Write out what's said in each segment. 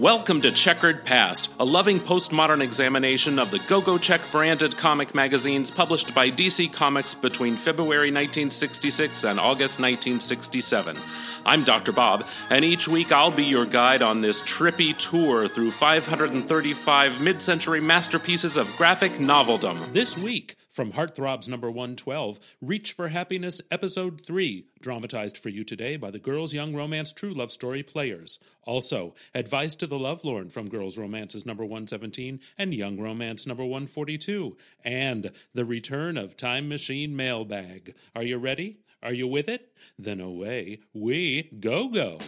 Welcome to Checkered Past, a loving postmodern examination of the Go Go Check branded comic magazines published by DC Comics between February 1966 and August 1967. I'm Dr. Bob, and each week I'll be your guide on this trippy tour through 535 mid century masterpieces of graphic noveldom. This week, from Heartthrobs number 112, Reach for Happiness, Episode 3, dramatized for you today by the Girls' Young Romance True Love Story players. Also, Advice to the Lovelorn from Girls' Romances number 117 and Young Romance number 142, and The Return of Time Machine Mailbag. Are you ready? Are you with it? Then away we go go.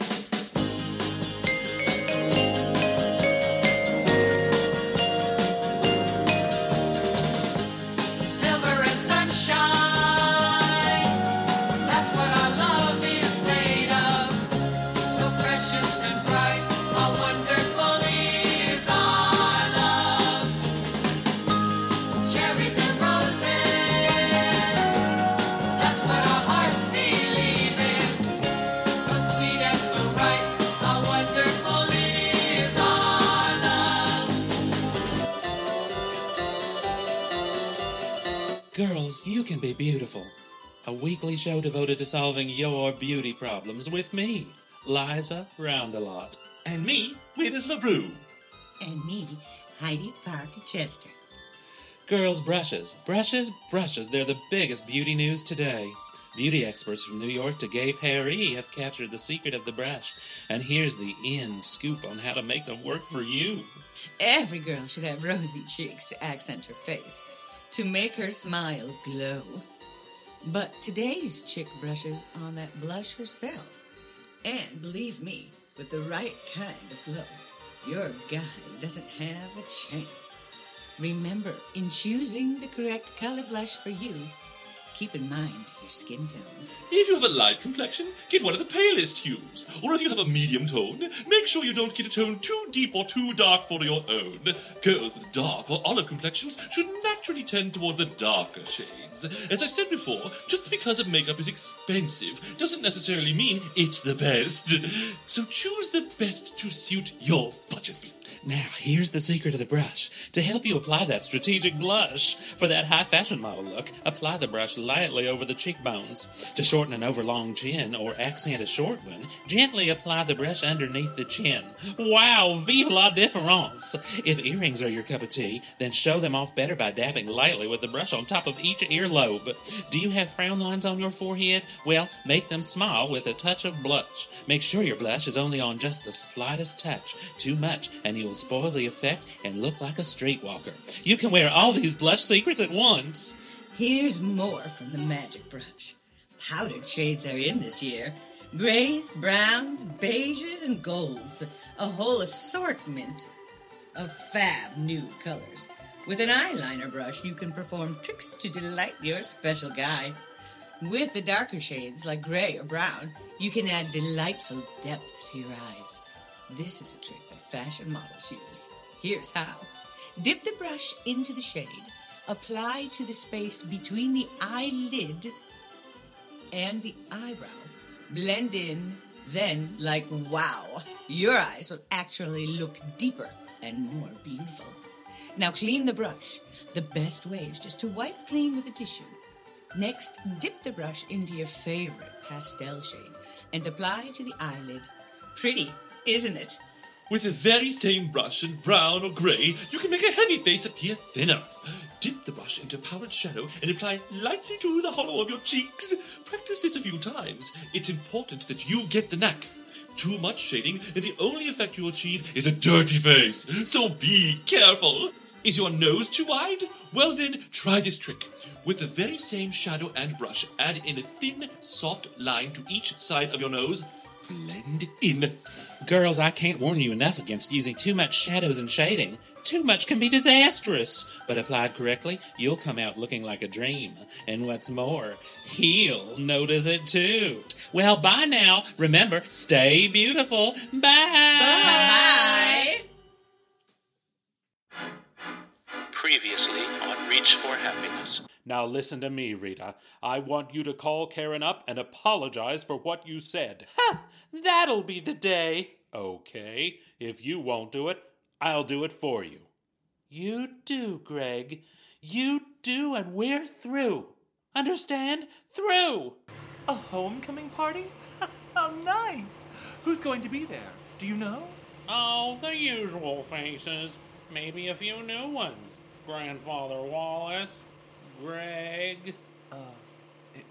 A weekly show devoted to solving your beauty problems with me, Liza Roundalot. And me, Withers LaRue. And me, Heidi Parker Chester. Girls, brushes, brushes, brushes. They're the biggest beauty news today. Beauty experts from New York to Gay Paris have captured the secret of the brush. And here's the in scoop on how to make them work for you. Every girl should have rosy cheeks to accent her face, to make her smile glow. But today's chick brushes on that blush herself. And believe me, with the right kind of glow, your guy doesn't have a chance. Remember, in choosing the correct color blush for you, keep in mind your skin tone. If you have a light complexion, get one of the palest hues. Or if you have a medium tone, make sure you don't get a tone too deep or too dark for your own. Girls with dark or olive complexions should naturally tend toward the darker shades. As I've said before, just because a makeup is expensive doesn't necessarily mean it's the best. So choose the best to suit your budget. Now, here's the secret of the brush. To help you apply that strategic blush for that high fashion model look, apply the brush lightly over the cheekbones. To shorten an overlong chin or accent a short one, gently apply the brush underneath the chin. Wow, vive la difference! If earrings are your cup of tea, then show them off better by dabbing lightly with the brush on top of each earlobe. Do you have frown lines on your forehead? Well, make them smile with a touch of blush. Make sure your blush is only on just the slightest touch. Too much, and you'll spoil the effect and look like a streetwalker. You can wear all these blush secrets at once. Here's more from the magic brush. Powdered shades are in this year. Grays, browns, beiges, and golds. A whole assortment of fab new colors. With an eyeliner brush, you can perform tricks to delight your special guy. With the darker shades like gray or brown, you can add delightful depth to your eyes. This is a trick that fashion models use. Here's how. Dip the brush into the shade. Apply to the space between the eyelid and the eyebrow. Blend in, then, like wow, your eyes will actually look deeper and more beautiful. Now clean the brush. The best way is just to wipe clean with a tissue. Next, dip the brush into your favorite pastel shade and apply to the eyelid. Pretty, isn't it? With the very same brush in brown or grey, you can make a heavy face appear thinner. Dip the brush into powdered shadow and apply lightly to the hollow of your cheeks. Practice this a few times. It's important that you get the knack. Too much shading, and the only effect you achieve is a dirty face. So be careful. Is your nose too wide? Well then, try this trick. With the very same shadow and brush, add in a thin, soft line to each side of your nose. Blend in. Girls, I can't warn you enough against using too much shadows and shading. Too much can be disastrous. But applied correctly, you'll come out looking like a dream. And what's more, he'll notice it too. Well, bye now. Remember, stay beautiful. Bye. Bye. Previously on Reach for Happiness. Now listen to me, Rita. I want you to call Karen up and apologize for what you said. Ha! That'll be the day. Okay. If you won't do it, I'll do it for you. You do, Greg. You do, and we're through. Understand? Through. A homecoming party? How nice! Who's going to be there? Do you know? Oh, the usual faces. Maybe a few new ones. Grandfather Wallace. Greg. Uh, it,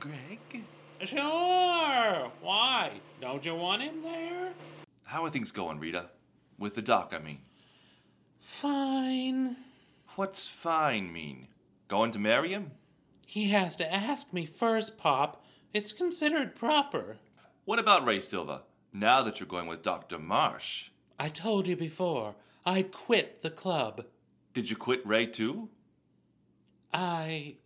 Greg? Sure. Why? Don't you want him there? How are things going, Rita? With the doc, I mean. Fine. What's fine mean? Going to marry him? He has to ask me first, Pop. It's considered proper. What about Ray Silva? Now that you're going with Dr. Marsh, I told you before, I quit the club. did you quit Ray too? I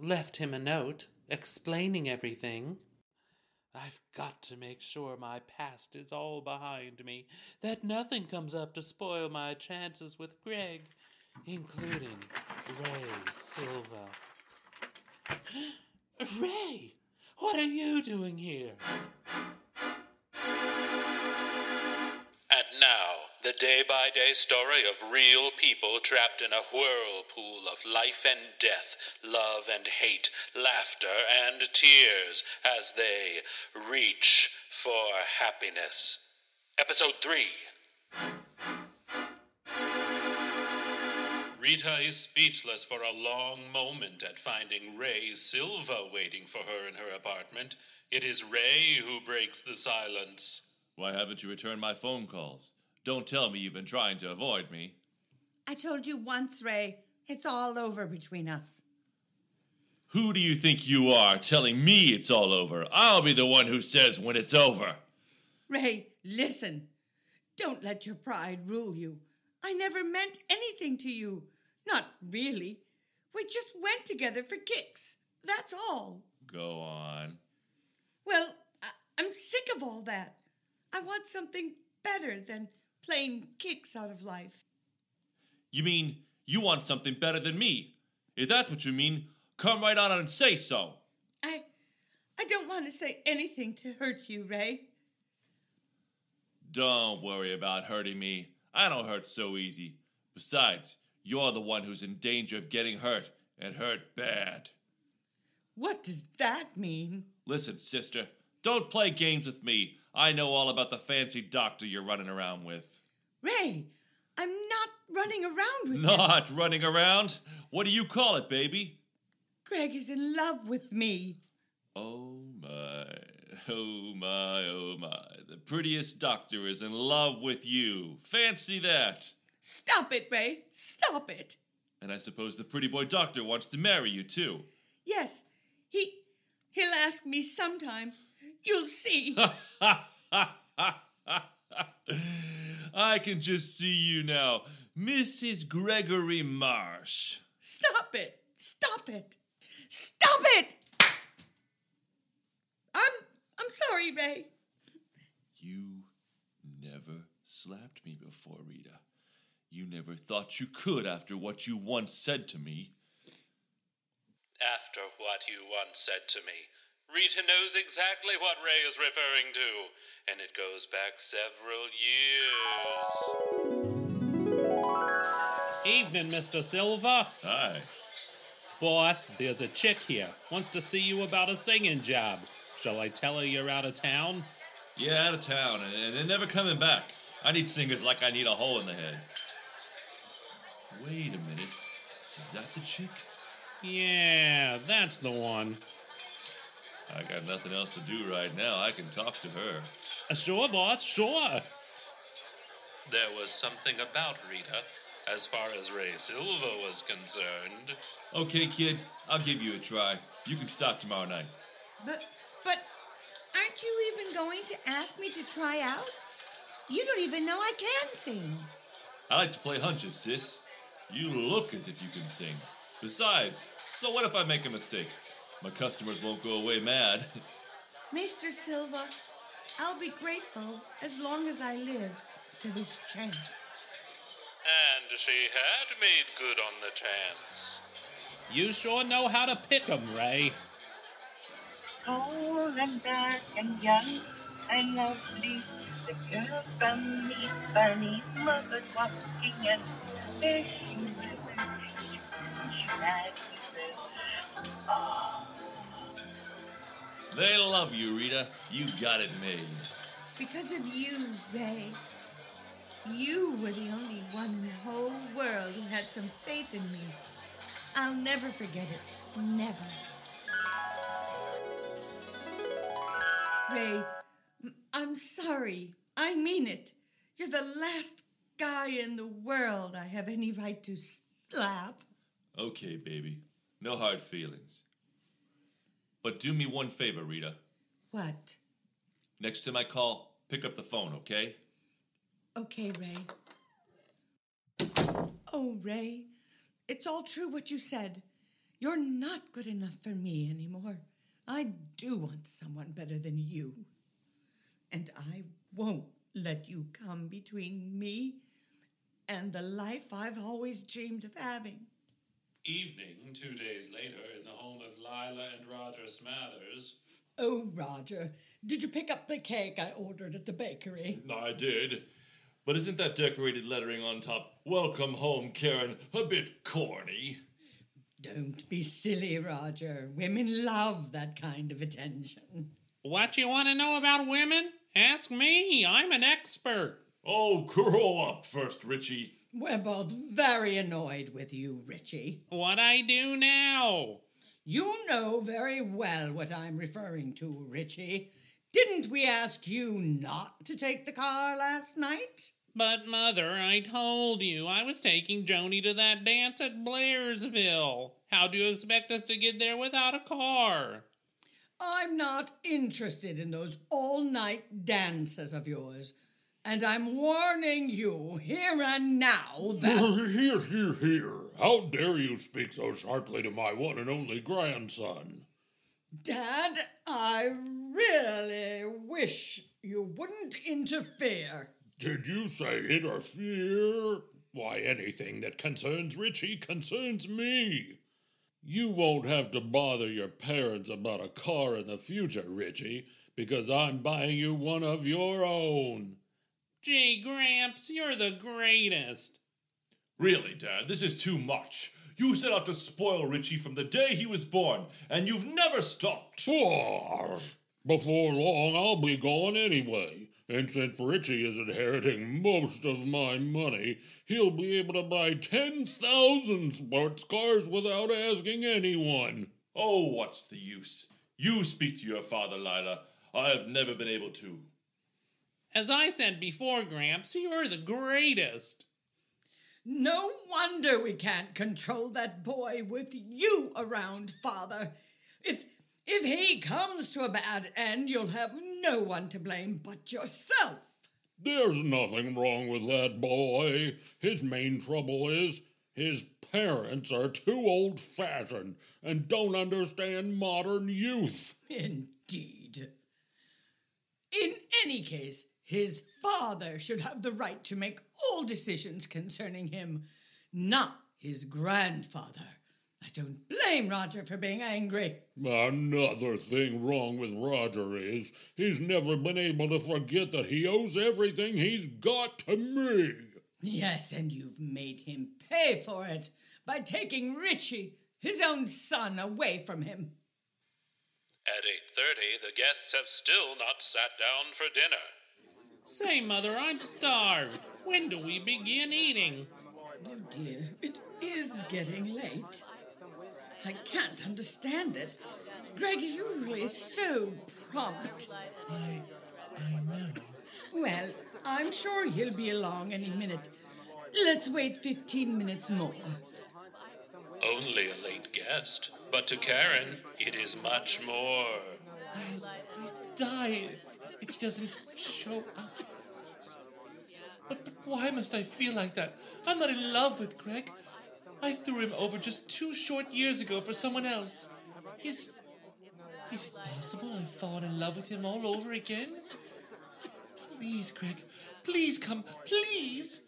left him a note explaining everything. I've got to make sure my past is all behind me, that nothing comes up to spoil my chances with Greg, including Ray Silva. Ray, what are you doing here? The day by day story of real people trapped in a whirlpool of life and death, love and hate, laughter and tears as they reach for happiness. Episode 3 Rita is speechless for a long moment at finding Ray Silva waiting for her in her apartment. It is Ray who breaks the silence. Why haven't you returned my phone calls? Don't tell me you've been trying to avoid me. I told you once, Ray. It's all over between us. Who do you think you are telling me it's all over? I'll be the one who says when it's over. Ray, listen. Don't let your pride rule you. I never meant anything to you. Not really. We just went together for kicks. That's all. Go on. Well, I- I'm sick of all that. I want something better than plain kicks out of life. You mean you want something better than me? If that's what you mean, come right on out and say so. I I don't want to say anything to hurt you, Ray. Don't worry about hurting me. I don't hurt so easy. Besides, you're the one who's in danger of getting hurt, and hurt bad. What does that mean? Listen, sister, don't play games with me. I know all about the fancy doctor you're running around with. Ray, I'm not running around with him. Not running around? What do you call it, baby? Greg is in love with me. Oh my, oh my, oh my. The prettiest doctor is in love with you. Fancy that. Stop it, Ray. Stop it. And I suppose the pretty boy doctor wants to marry you too. Yes, he he'll ask me sometime. You'll see. I can just see you now. Mrs. Gregory Marsh. Stop it. Stop it. Stop it. I'm I'm sorry, Ray. You never slapped me before, Rita. You never thought you could after what you once said to me. After what you once said to me, Rita knows exactly what Ray is referring to, and it goes back several years. Evening, Mr. Silva. Hi. Boss, there's a chick here. Wants to see you about a singing job. Shall I tell her you're out of town? Yeah, out of town, and, and they're never coming back. I need singers like I need a hole in the head. Wait a minute. Is that the chick? Yeah, that's the one. I got nothing else to do right now. I can talk to her. Uh, sure, boss, sure. There was something about Rita, as far as Ray Silva was concerned. Okay, kid, I'll give you a try. You can stop tomorrow night. But but Aren't you even going to ask me to try out? You don't even know I can sing. I like to play hunches, sis. You look as if you can sing. Besides, so what if I make a mistake? My customers won't go away mad. Mr. Silva, I'll be grateful as long as I live for this chance. And she had made good on the chance. You sure know how to pick 'em, Ray. Tall and dark and young and lovely. The girl from the Ipanema was walking and there she was. She had They love you, Rita. You got it made. Because of you, Ray. You were the only one in the whole world who had some faith in me. I'll never forget it. Never. Ray, I'm sorry. I mean it. You're the last guy in the world I have any right to slap. Okay, baby. No hard feelings. But do me one favor, Rita. What? Next time I call, pick up the phone, okay? Okay, Ray. Oh, Ray, it's all true what you said. You're not good enough for me anymore. I do want someone better than you. And I won't let you come between me and the life I've always dreamed of having. Evening, two days later, in the home of Lila and Roger Smathers. Oh, Roger, did you pick up the cake I ordered at the bakery? I did. But isn't that decorated lettering on top, Welcome Home, Karen, a bit corny? Don't be silly, Roger. Women love that kind of attention. What you want to know about women? Ask me. I'm an expert. Oh, grow up first, Richie. We're both very annoyed with you, Richie. What I do now? You know very well what I'm referring to, Richie. Didn't we ask you not to take the car last night? But, Mother, I told you I was taking Joni to that dance at Blairsville. How do you expect us to get there without a car? I'm not interested in those all night dances of yours. And I'm warning you here and now that. Here, here, here. How dare you speak so sharply to my one and only grandson? Dad, I really wish you wouldn't interfere. Did you say interfere? Why, anything that concerns Richie concerns me. You won't have to bother your parents about a car in the future, Richie, because I'm buying you one of your own. Gee, Gramps, you're the greatest. Really, Dad, this is too much. You set out to spoil Richie from the day he was born, and you've never stopped. Oh, before long, I'll be gone anyway. And since Richie is inheriting most of my money, he'll be able to buy 10,000 sports cars without asking anyone. Oh, what's the use? You speak to your father, Lila. I have never been able to. As I said before, Gramps, you're the greatest. No wonder we can't control that boy with you around, Father. If if he comes to a bad end, you'll have no one to blame but yourself. There's nothing wrong with that boy. His main trouble is his parents are too old fashioned and don't understand modern youth. Indeed. In any case, his father should have the right to make all decisions concerning him, not his grandfather. I don't blame Roger for being angry. Another thing wrong with Roger is he's never been able to forget that he owes everything he's got to me. Yes, and you've made him pay for it by taking Richie, his own son, away from him. At 8:30, the guests have still not sat down for dinner. Say, Mother, I'm starved. When do we begin eating? Oh dear, it is getting late. I can't understand it. Greg is usually so prompt. I, I know. Well, I'm sure he'll be along any minute. Let's wait 15 minutes more. Only a late guest, but to Karen, it is much more. I, I die if, if he doesn't show up. But, but why must I feel like that? I'm not in love with Greg. I threw him over just two short years ago for someone else. Is. Is it possible I've fallen in love with him all over again? Please, Greg. Please come. Please.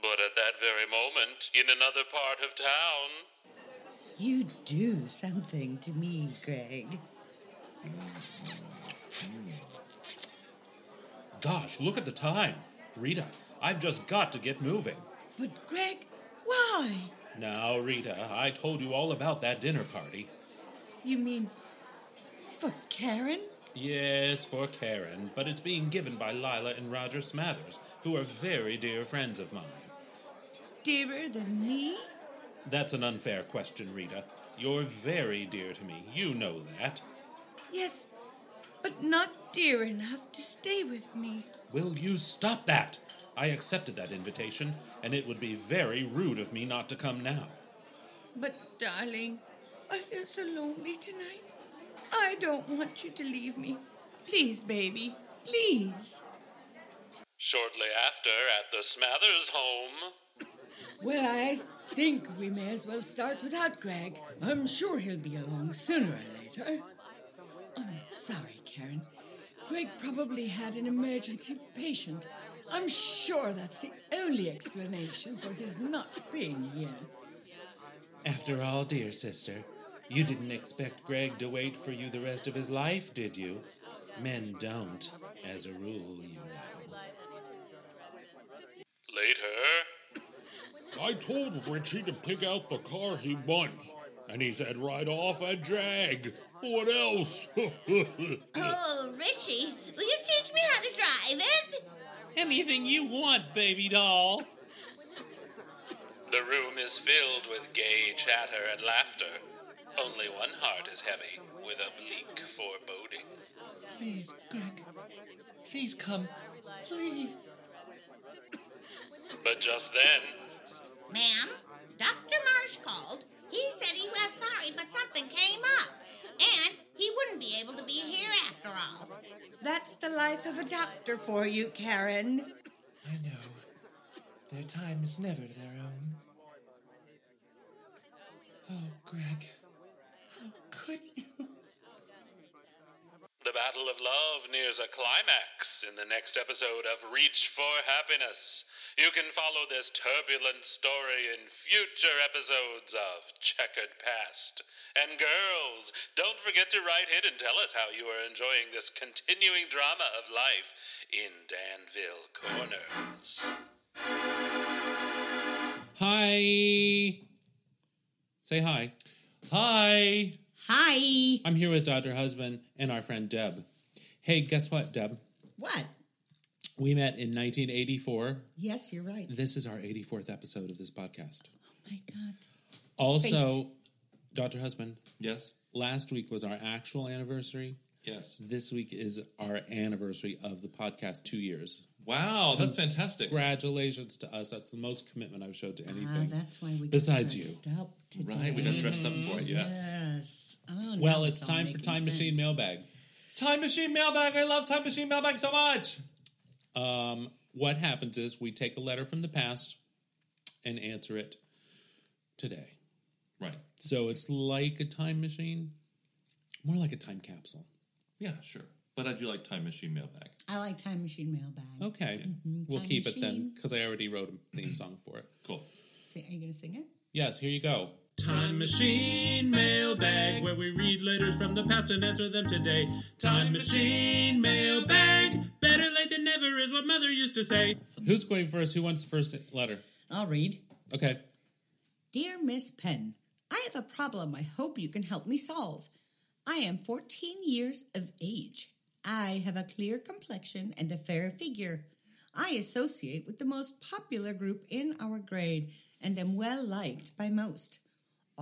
But at that very moment, in another part of town, You do something to me, Greg. Gosh, look at the time. Rita, I've just got to get moving. But, Greg, why? Now, Rita, I told you all about that dinner party. You mean for Karen? Yes, for Karen, but it's being given by Lila and Roger Smathers, who are very dear friends of mine. Dearer than me? That's an unfair question, Rita. You're very dear to me. You know that. Yes, but not dear enough to stay with me. Will you stop that? I accepted that invitation, and it would be very rude of me not to come now. But, darling, I feel so lonely tonight. I don't want you to leave me. Please, baby, please. shortly after, at the Smathers home, Well, I think we may as well start without Greg. I'm sure he'll be along sooner or later. I'm sorry, Karen. Greg probably had an emergency patient. I'm sure that's the only explanation for his not being here. After all, dear sister, you didn't expect Greg to wait for you the rest of his life, did you? Men don't, as a rule, you know. later, I told Richie to pick out the car he wants, and he said right off a drag. What else? Oh, Richie, will you teach me how to drive it? Anything you want, baby doll. the room is filled with gay chatter and laughter. Only one heart is heavy, with a bleak foreboding. Please, Greg. Please come. Please. But just then, Ma'am, Dr. Marsh called. He said he was sorry, but something came up. And he wouldn't be able to be here after all. That's the life of a doctor for you, Karen. I know. Their time is never their own. Oh, Greg. How could you? The Battle of Love nears a climax in the next episode of Reach for Happiness. You can follow this turbulent story in future episodes of Checkered Past. And girls, don't forget to write in and tell us how you are enjoying this continuing drama of life in Danville Corners. Hi. Say hi. Hi. Hi. I'm here with Dr. Husband and our friend Deb. Hey, guess what, Deb? What? We met in 1984. Yes, you're right. This is our 84th episode of this podcast. Oh my God. Also, Fate. Dr. Husband. Yes. Last week was our actual anniversary. Yes. This week is our anniversary of the podcast, two years. Wow, that's fantastic. Congratulations to us. That's the most commitment I've showed to anything. Ah, that's why we got Besides you. dressed up today. Right, we got dressed up for it, yes. Yes. Oh, Well, now it's time for making Time Machine. Mailbag. Time Machine Mailbag. I love Time Machine Mailbag so much. Um, what happens is we take a letter from the past and answer it today. Right. So it's like a time machine, more like a time capsule. Yeah, sure. But I do like Time Machine Mailbag. I like Time Machine Mailbag. Okay, Mhm. we'll Time keep it then because I already wrote a theme song for it. Cool. Say, are you going to sing it? Yes, here you go. Time Machine Mailbag, where we read letters from the past and answer them today. Time Machine Mailbag, better late than never is what Mother used to say. Who's going first? Who wants the first letter? I'll read. Okay. Dear Miss Penn, I have a problem I hope you can help me solve. I am 14 years of age. I have a clear complexion and a fair figure. I associate with the most popular group in our grade and am well liked by most.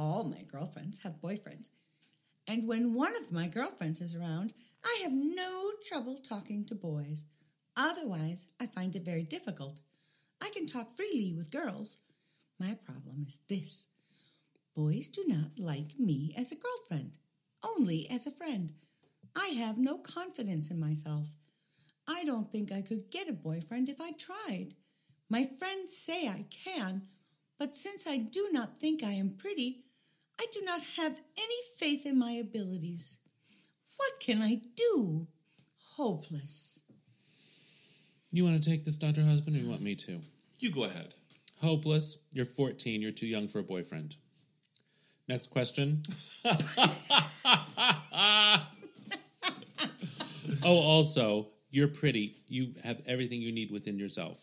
All my girlfriends have boyfriends. And when one of my girlfriends is around, I have no trouble talking to boys. Otherwise, I find it very difficult. I can talk freely with girls. My problem is this boys do not like me as a girlfriend, only as a friend. I have no confidence in myself. I don't think I could get a boyfriend if I tried. My friends say I can, but since I do not think I am pretty, I do not have any faith in my abilities. What can I do? Hopeless. You want to take this, Dr. Husband, or you want me to? You go ahead. Hopeless. You're 14. You're too young for a boyfriend. Next question. oh, also, you're pretty. You have everything you need within yourself.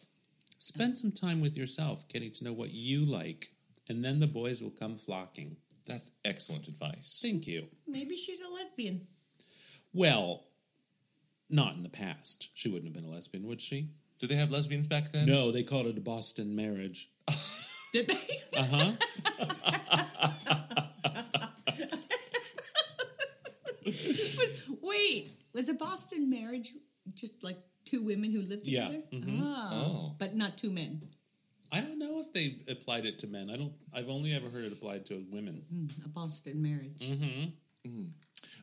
Spend some time with yourself, getting to know what you like, and then the boys will come flocking. That's excellent advice. Thank you. Maybe she's a lesbian. Well, not in the past. She wouldn't have been a lesbian, would she? Did they have lesbians back then? No, they called it a Boston marriage. Did they? Uh huh. wait, was a Boston marriage just like two women who lived Yeah, together? mhm. Oh, Oh. But not two men. I don't know if they applied it to men. I don't. I've only ever heard it applied to women. Hmm, a Boston marriage. Mm-hmm.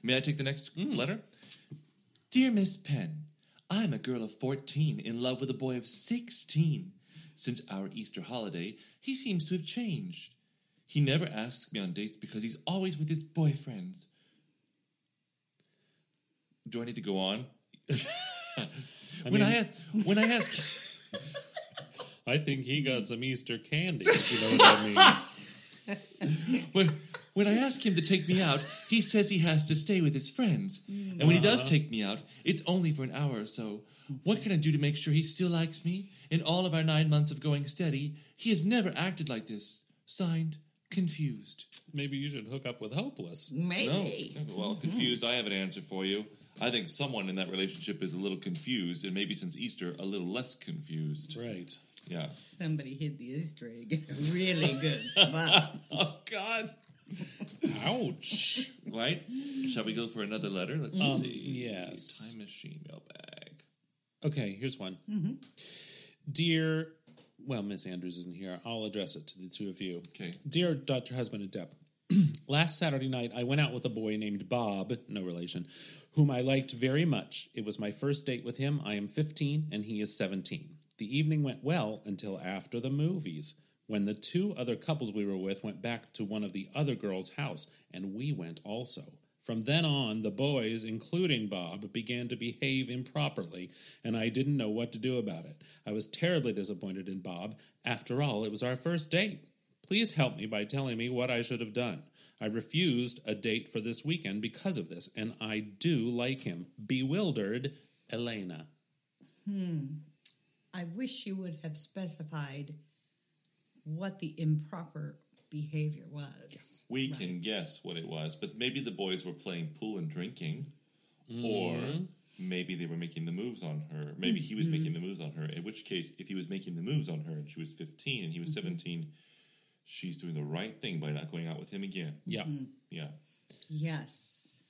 May I take the next Mm. letter? Dear Miss Penn, I'm a girl of 14 in love with a boy of 16. Since our Easter holiday, he seems to have changed. He never asks me on dates because he's always with his boyfriends. Do I need to go on? when I mean- ask, when I ask, I think he got some Easter candy. If you know what I mean. when, when I ask him to take me out, he says he has to stay with his friends. And when he does Uh-huh. take me out, it's only for an hour or so. What can I do to make sure he still likes me? In all of our nine months of going steady, he has never acted like this. Signed, confused. Maybe you should hook up with Hopeless. Maybe. No. Well, confused, I have an answer for you. I think someone in that relationship is a little confused, and maybe since Easter, a little less confused. Right. Yeah. Somebody hid the Easter egg really good spot. oh, God. Ouch. Right? Shall we go for another letter? Let's Um, see. yes. Time machine mailbag. Okay, here's one. Mm-hmm. Dear, well, Miss Andrews isn't here. I'll address it to the two of you. Okay. Dear Dr. Husband and Deb, last Saturday night I went out with a boy named Bob, no relation, whom I liked very much. It was my first date with him. I am 15 and he is 17. The evening went well until after the movies, when the two other couples we were with went back to one of the other girls' house, and we went also. From then on, the boys, including Bob, began to behave improperly, and I didn't know what to do about it. I was terribly disappointed in Bob. After all, it was our first date. Please help me by telling me what I should have done. I refused a date for this weekend because of this, and I do like him. Bewildered, Elena. Hmm. I wish you would have specified what the improper behavior was. We can guess what it was, but maybe the boys were playing pool and drinking, Mm-hmm. or maybe they were making the moves on her. Maybe he was Mhm. making the moves on her. In which case, if he was making the moves on her and she was 15 and he was Mhm. 17, she's doing the right thing by not going out with him again. Yeah. Mhm. Yeah. Yes.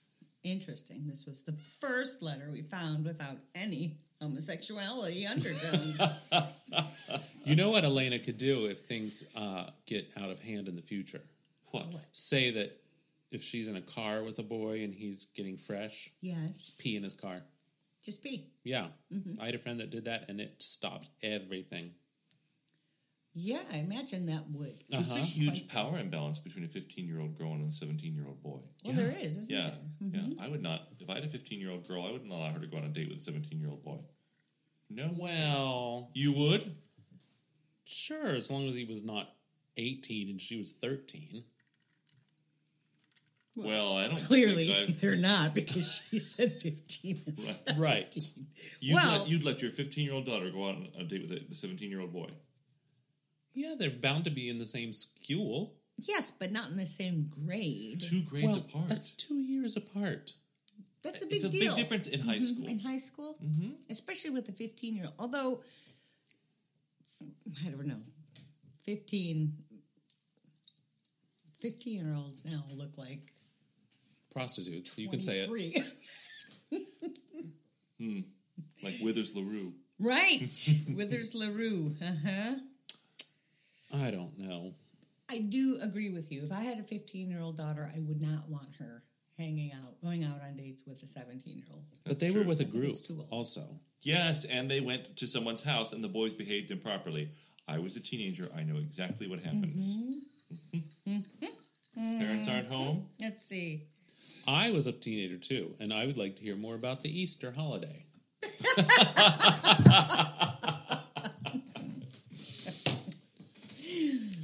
Interesting. This was the first letter we found without any homosexuality undertones. You know what Elena could do if things uh, get out of hand in the future? What? Say that if she's in a car with a boy and he's getting fresh, yes. pee in his car. Just pee. Yeah. Mhm. I had a friend that did that and it stopped everything. Yeah, I imagine that would. There's a Uh-huh. huge power imbalance between a 15 year old girl and a 17 year old boy. Well, there is, isn't yeah. there? Yeah. Mhm. I would not, if I had a 15 year old girl, I wouldn't allow her to go on a date with a 17 year old boy. No. Well, You would? sure, as long as he was not 18 and she was 13. Well, I don't Clearly, think I've- they're not because she said 15. and Right. Right. You'd, well, let, you'd let your 15 year old daughter go out on a date with a 17 year old boy. Yeah, they're bound to be in the same school. yes, but not in the same grade. Two grades well, apart. That's two years apart. That's a big it's a deal. big difference in high Mhm, school. In high school, Mm-hmm. especially with a 15 year old. Although, I don't know, 15, 15 year olds now look like Prostitutes. You can say it. Hmm. Like Withers LaRue. right. Withers LaRue. Uh huh. I don't know. I do agree with you. If I had a 15 year old daughter, I would not want her hanging out, going out on dates with a 17 year old. But they were with a group it's too old. also. Yes, and they went to someone's house and the boys behaved improperly. I was a teenager. I know exactly what happens. Parents aren't home. Let's see. I was a teenager too, and I would like to hear more about the Easter holiday.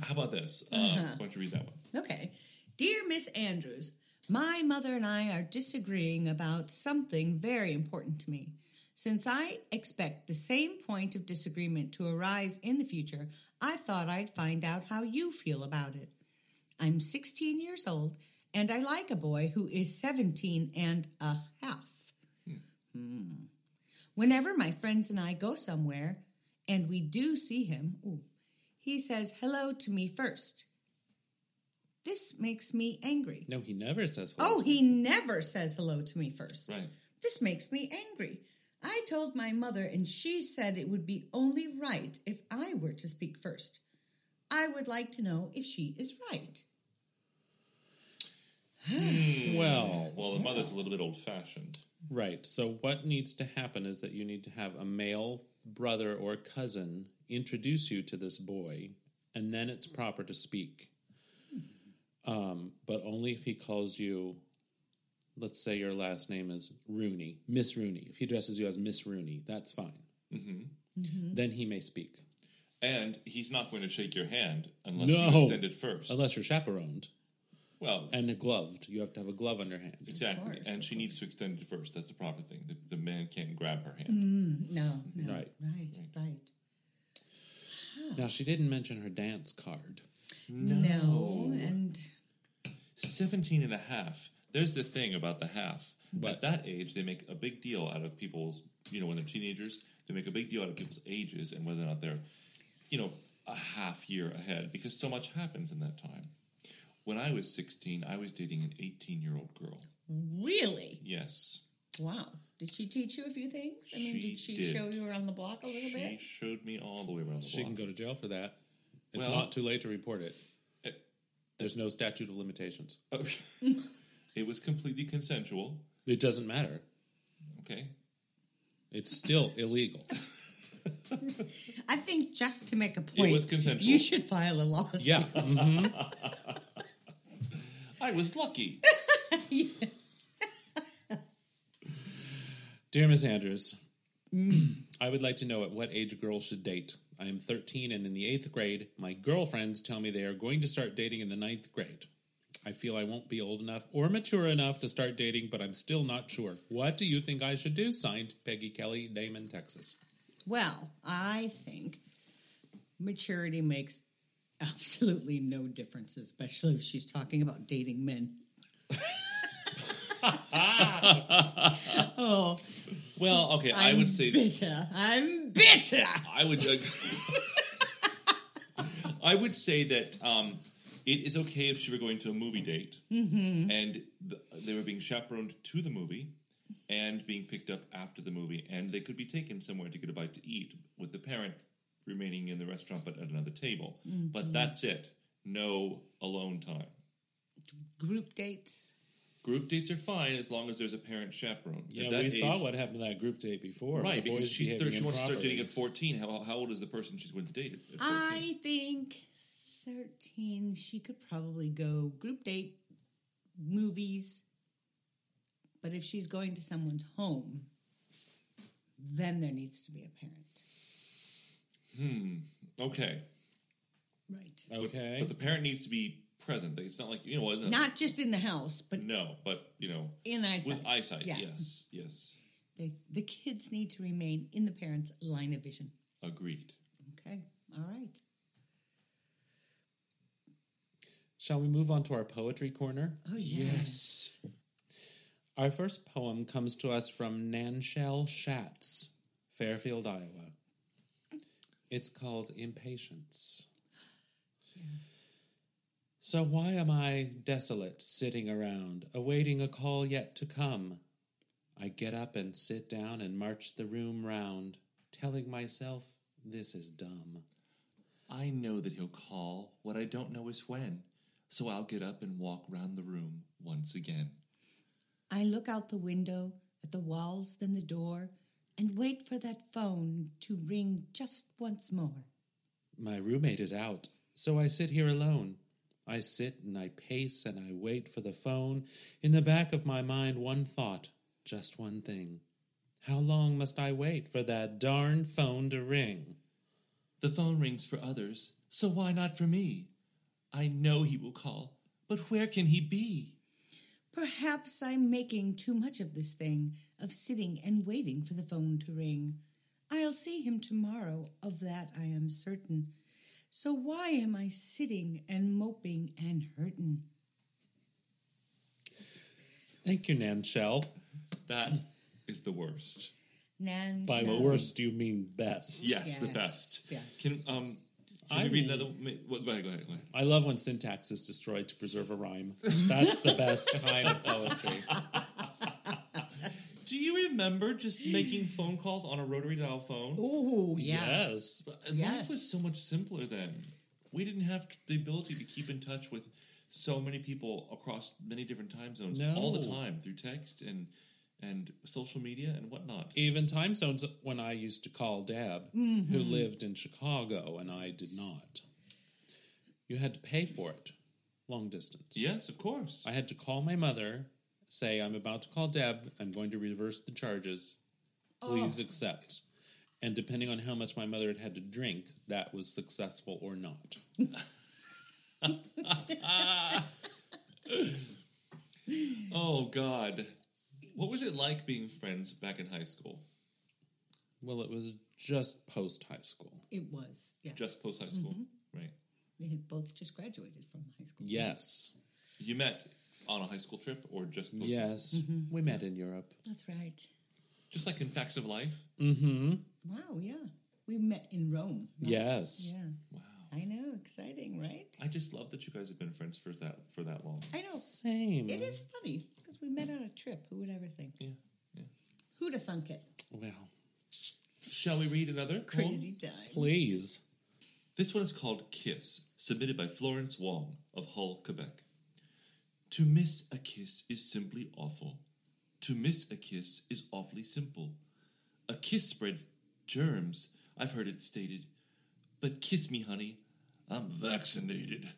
How about this? Uh, Uh-huh. Why don't you read that one? Okay. Dear Miss Andrews, my mother and I are disagreeing about something very important to me. Since I expect the same point of disagreement to arise in the future, I thought I'd find out how you feel about it. I'm 16 years old and I like a boy who is 17 and a half. Hmm. Whenever my friends and I go somewhere and we do see him, ooh, he says hello to me first. This makes me angry. No, he never says hello. Oh, he never says hello to me first. Right. This makes me angry. I told my mother, and she said it would be only right if I were to speak first. I would like to know if she is right. Hmm. Well, well, the mother's a little bit old fashioned. Right. So what needs to happen is that you need to have a male brother or cousin introduce you to this boy, and then it's proper to speak. Um, but only if he calls you. Let's say your last name is Rooney, Miss Rooney. If he addresses you as Miss Rooney, that's fine. Mm-hmm. Then he may speak. And he's not going to shake your hand unless no, you extend it first. Unless you're chaperoned. Well, and gloved. You have to have a glove on your hand. Exactly. and she needs to extend it first. That's the proper thing. The, the man can't grab her hand. Mm, no, no. Right. Right, right. Now she didn't mention her dance card. No, no. and 17 and a half. There's the thing about the half. At that age, they make a big deal out of people's, you know, when they're teenagers, they make a big deal out of people's ages and whether or not they're, you know, a half year ahead because so much happens in that time. When I was 16, I was dating an 18 year old girl. really? Yes. Wow. Did she teach you a few things? I mean, She did she did. show you around the block a little She bit? She showed me all the way around the She block. can go to jail for that. It's Well- not too late to report it. There's no statute of limitations. it was completely consensual. It doesn't matter. Okay. It's still illegal. I think just to make a point, it was consensual. you should file a lawsuit. Yeah. mhm. I was lucky. Dear Miss Andrews, I would like to know at what age girls should date. I am 13 and in the eighth grade. My girlfriends tell me they are going to start dating in the ninth grade. I feel I won't be old enough or mature enough to start dating, but I'm still not sure. What do you think I should do? Signed, Peggy Kelly, Damon, Texas. Well, I think maturity makes absolutely no difference, especially if she's talking about dating men. oh, Well, okay, I I'm would say bitter. I'm bitter. I would. Uh, I would say that um, it is okay if she were going to a movie date Mhm. and th- they were being chaperoned to the movie and being picked up after the movie, and they could be taken somewhere to get a bite to eat with the parent remaining in the restaurant but at another table. But Mhm. that's it. No alone time. Group dates. Group dates are fine as long as there's a parent chaperone. At Yeah, that we saw what happened to that group date before. Right, because she's thir- behaving she wants to start dating at 14. How, how old is the person she's going to date? At, at 14? I think 13, she could probably go group date, movies. But if she's going to someone's home, then there needs to be a parent. Hmm. Okay. Right. Okay. But the parent needs to be present. It's not like you know. what- Not just in the house, but no, but you know, in eyesight. with eyesight. Yeah. Yes. Yes. The, the kids need to remain in the parents' line of vision. Agreed. Okay. All right. Shall we move on to our poetry corner? Oh, yeah. Yes. Our first poem comes to us from Nanshell Schatz, Fairfield, Iowa. It's called Impatience. So why am I desolate, sitting around, awaiting a call yet to come? I get up and sit down and march the room round, telling myself this is dumb. I know that he'll call. What I don't know is when. So I'll get up and walk round the room once again. I look out the window at the walls, then the door, and wait for that phone to ring just once more. My roommate is out, so I sit here alone. I sit and I pace and I wait for the phone. In the back of my mind, one thought, just one thing. How long must I wait for that darn phone to ring? The phone rings for others, so why not for me? I know he will call, but where can he be? Perhaps I'm making too much of this thing of sitting and waiting for the phone to ring. I'll see him tomorrow, of that I am certain. So why am I sitting and moping and hurting? Thank you, Nan Shell. That is the worst. Nan By Shell. worst, do you mean best? Yes, the Yes, best. yes. Can um, can I you read will- another? What, go ahead, go ahead, go ahead. I love when syntax is destroyed to preserve a rhyme. That's the best kind of poetry. Do you remember just making phone calls on a rotary dial phone? Oh, yeah. Yes. But Life Yes. was so much simpler then. We didn't have the ability to keep in touch with so many people across many different time zones all the time through text and and social media and whatnot. Even time zones when I used to call Deb, who Mhm. lived in Chicago, and I did not. You had to pay for it, long distance. Yes, of course. I had to call my mother, say, I'm about to call Deb, I'm going to reverse the charges. Please Oh. accept. And depending on how much my mother had had to drink, that was successful or not. oh God, what was it like being friends back in high school? Well, it was just post high school. It was, yes. Just post high school, Mhm. right? They had both just graduated from high school. Yes. You met on a high school trip or just post Yes. Mhm. We met in Europe. That's right. Just like in Facts of Life. Mm-hmm. Wow, yeah. We met in Rome. right? Yes. Yeah. Wow. I know, exciting, right? I just love that you guys have been friends for that for that long. I know. Same. It is funny because we met on a trip. Who would ever think? Yeah, yeah. Who'd have thunk it? Well, Shall we read another? Crazy poem? times. please. This one is called Kiss, submitted by Florence Wong of Hull, Quebec. To miss a kiss is simply awful. To miss a kiss is awfully simple. A kiss spreads germs, I've heard it stated. But kiss me, honey, I'm vaccinated.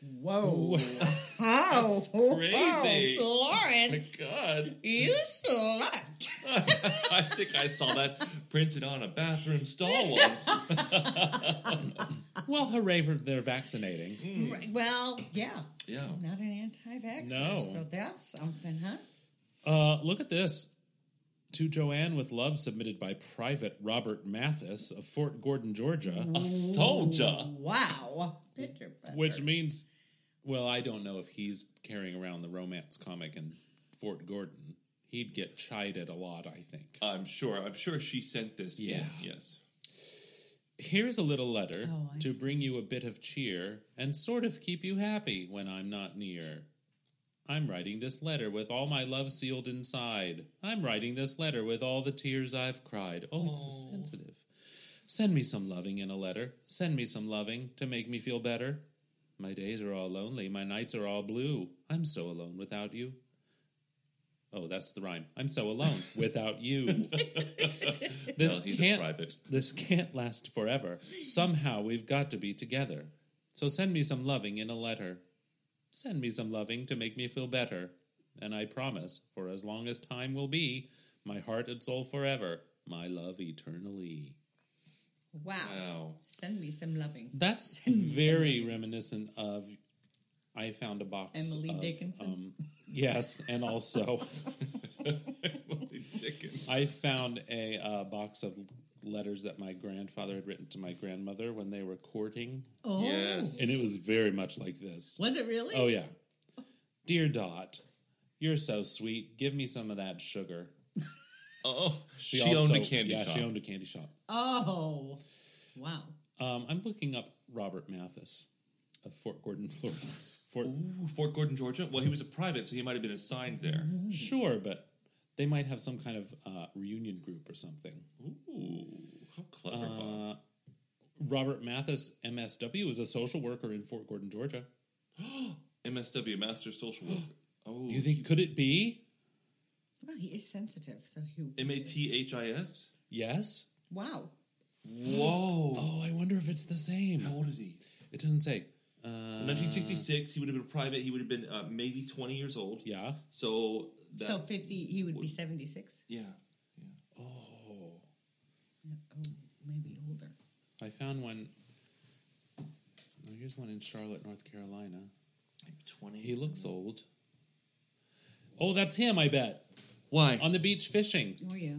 Whoa. How? crazy. Whoa, Florence. Oh my God. You slut. I think I saw that printed on a bathroom stall once. Well, hooray for their vaccinating. Right, Well, yeah. Yeah. Not an anti-vaxxer. No. So that's something, huh? Uh, look at this. To Joanne with Love, submitted by Private Robert Mathis of Fort Gordon, Georgia. A soldier. Wow. Bitter, bitter. Which means, well, I don't know if he's carrying around the romance comic in Fort Gordon. He'd get chided a lot, I think. I'm sure. I'm sure she sent this. in, Yeah. Yes. Here's a little letter Oh, to see. bring you a bit of cheer and sort of keep you happy when I'm not near. I'm writing this letter with all my love sealed inside. I'm writing this letter with all the tears I've cried. Oh, it's so oh. sensitive. Send me some loving in a letter. Send me some loving to make me feel better. My days are all lonely. My nights are all blue. I'm so alone without you. Oh, that's the rhyme. I'm so alone without you. this Well, he's can't private. this can't last forever. Somehow we've got to be together. So send me some loving in a letter. Send me some loving to make me feel better. And I promise, for as long as time will be, my heart and soul forever, my love eternally. Wow. Wow. Send me some loving. That's Send very loving. reminiscent of. I found a box. Emily of, Dickinson? Um, yes, and also Emily Dickens. I found a uh, box of letters that my grandfather had written to my grandmother when they were courting. Oh. Yes. And it was very much like this. Was it really? Oh, yeah. Dear Dot, you're so sweet. Give me some of that sugar. Oh, She, she, also- owned a candy shop. yeah, shop. she owned a candy shop. Oh. Wow. Um, I'm looking up Robert Mathis of Fort Gordon, Florida. Fort, Ooh, Fort Gordon, Georgia. Well, he was a private, so he might have been assigned there. Sure, but they might have some kind of uh, reunion group or something. Ooh, how clever, Bob. Uh, Robert Mathis, MSW, is a social worker in Fort Gordon, Georgia. MSW, Master Social Worker. Oh, Do you think could it be? Well, he is sensitive, so he. M A T H I S? Yes. Wow. Whoa. Oh, I wonder if it's the same. How old is he? It doesn't say. Uh, 1966, he would have been a private. He would have been uh, maybe 20 years old. Yeah. So that. so 50, he would be 76? yeah. Oh. Yeah, oh, maybe older. I found one. Oh, here's one in Charlotte, North Carolina. Maybe 20. He looks old. Oh, that's him, I bet. Why? On the beach fishing. Oh, yeah.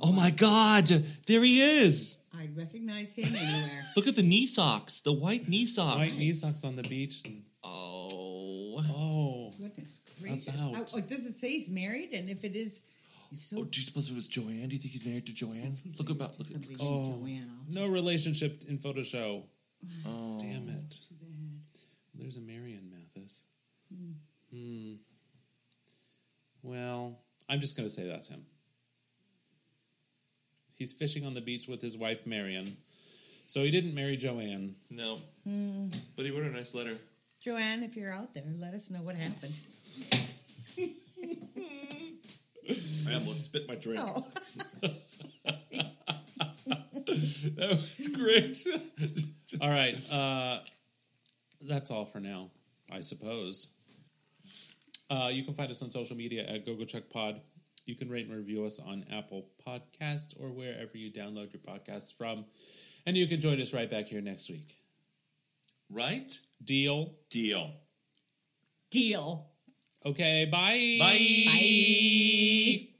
Oh my God! There he is. I'd recognize him anywhere. Look at the knee socks, the white knee socks. White knee socks on the beach. Oh. Oh. Goodness gracious. About. Oh, does it say he's married? And if it is, if so, Oh, do you suppose it was Joanne? Do you think he's married to Joanne? he's Look married about. to Look at. somebody Oh. Joanne, No relationship in photo show. Oh. Damn it. too bad. There's a Marion Mathis. Hmm. Hmm. Well, I'm just going to say that's him. He's fishing on the beach with his wife Marion. So he didn't marry Joanne. No. Hmm. But he wrote a nice letter. Joanne, if you're out there, let us know what happened. I almost spit my drink. Oh. that was great. all right. Uh, that's all for now, I suppose. Uh, you can find us on social media at GoGoCheckPod. You can rate and review us on Apple Podcasts or wherever you download your podcasts from. And you can join us right back here next week. Right? Deal? Deal. Deal. Okay, bye. Bye. Bye. These stars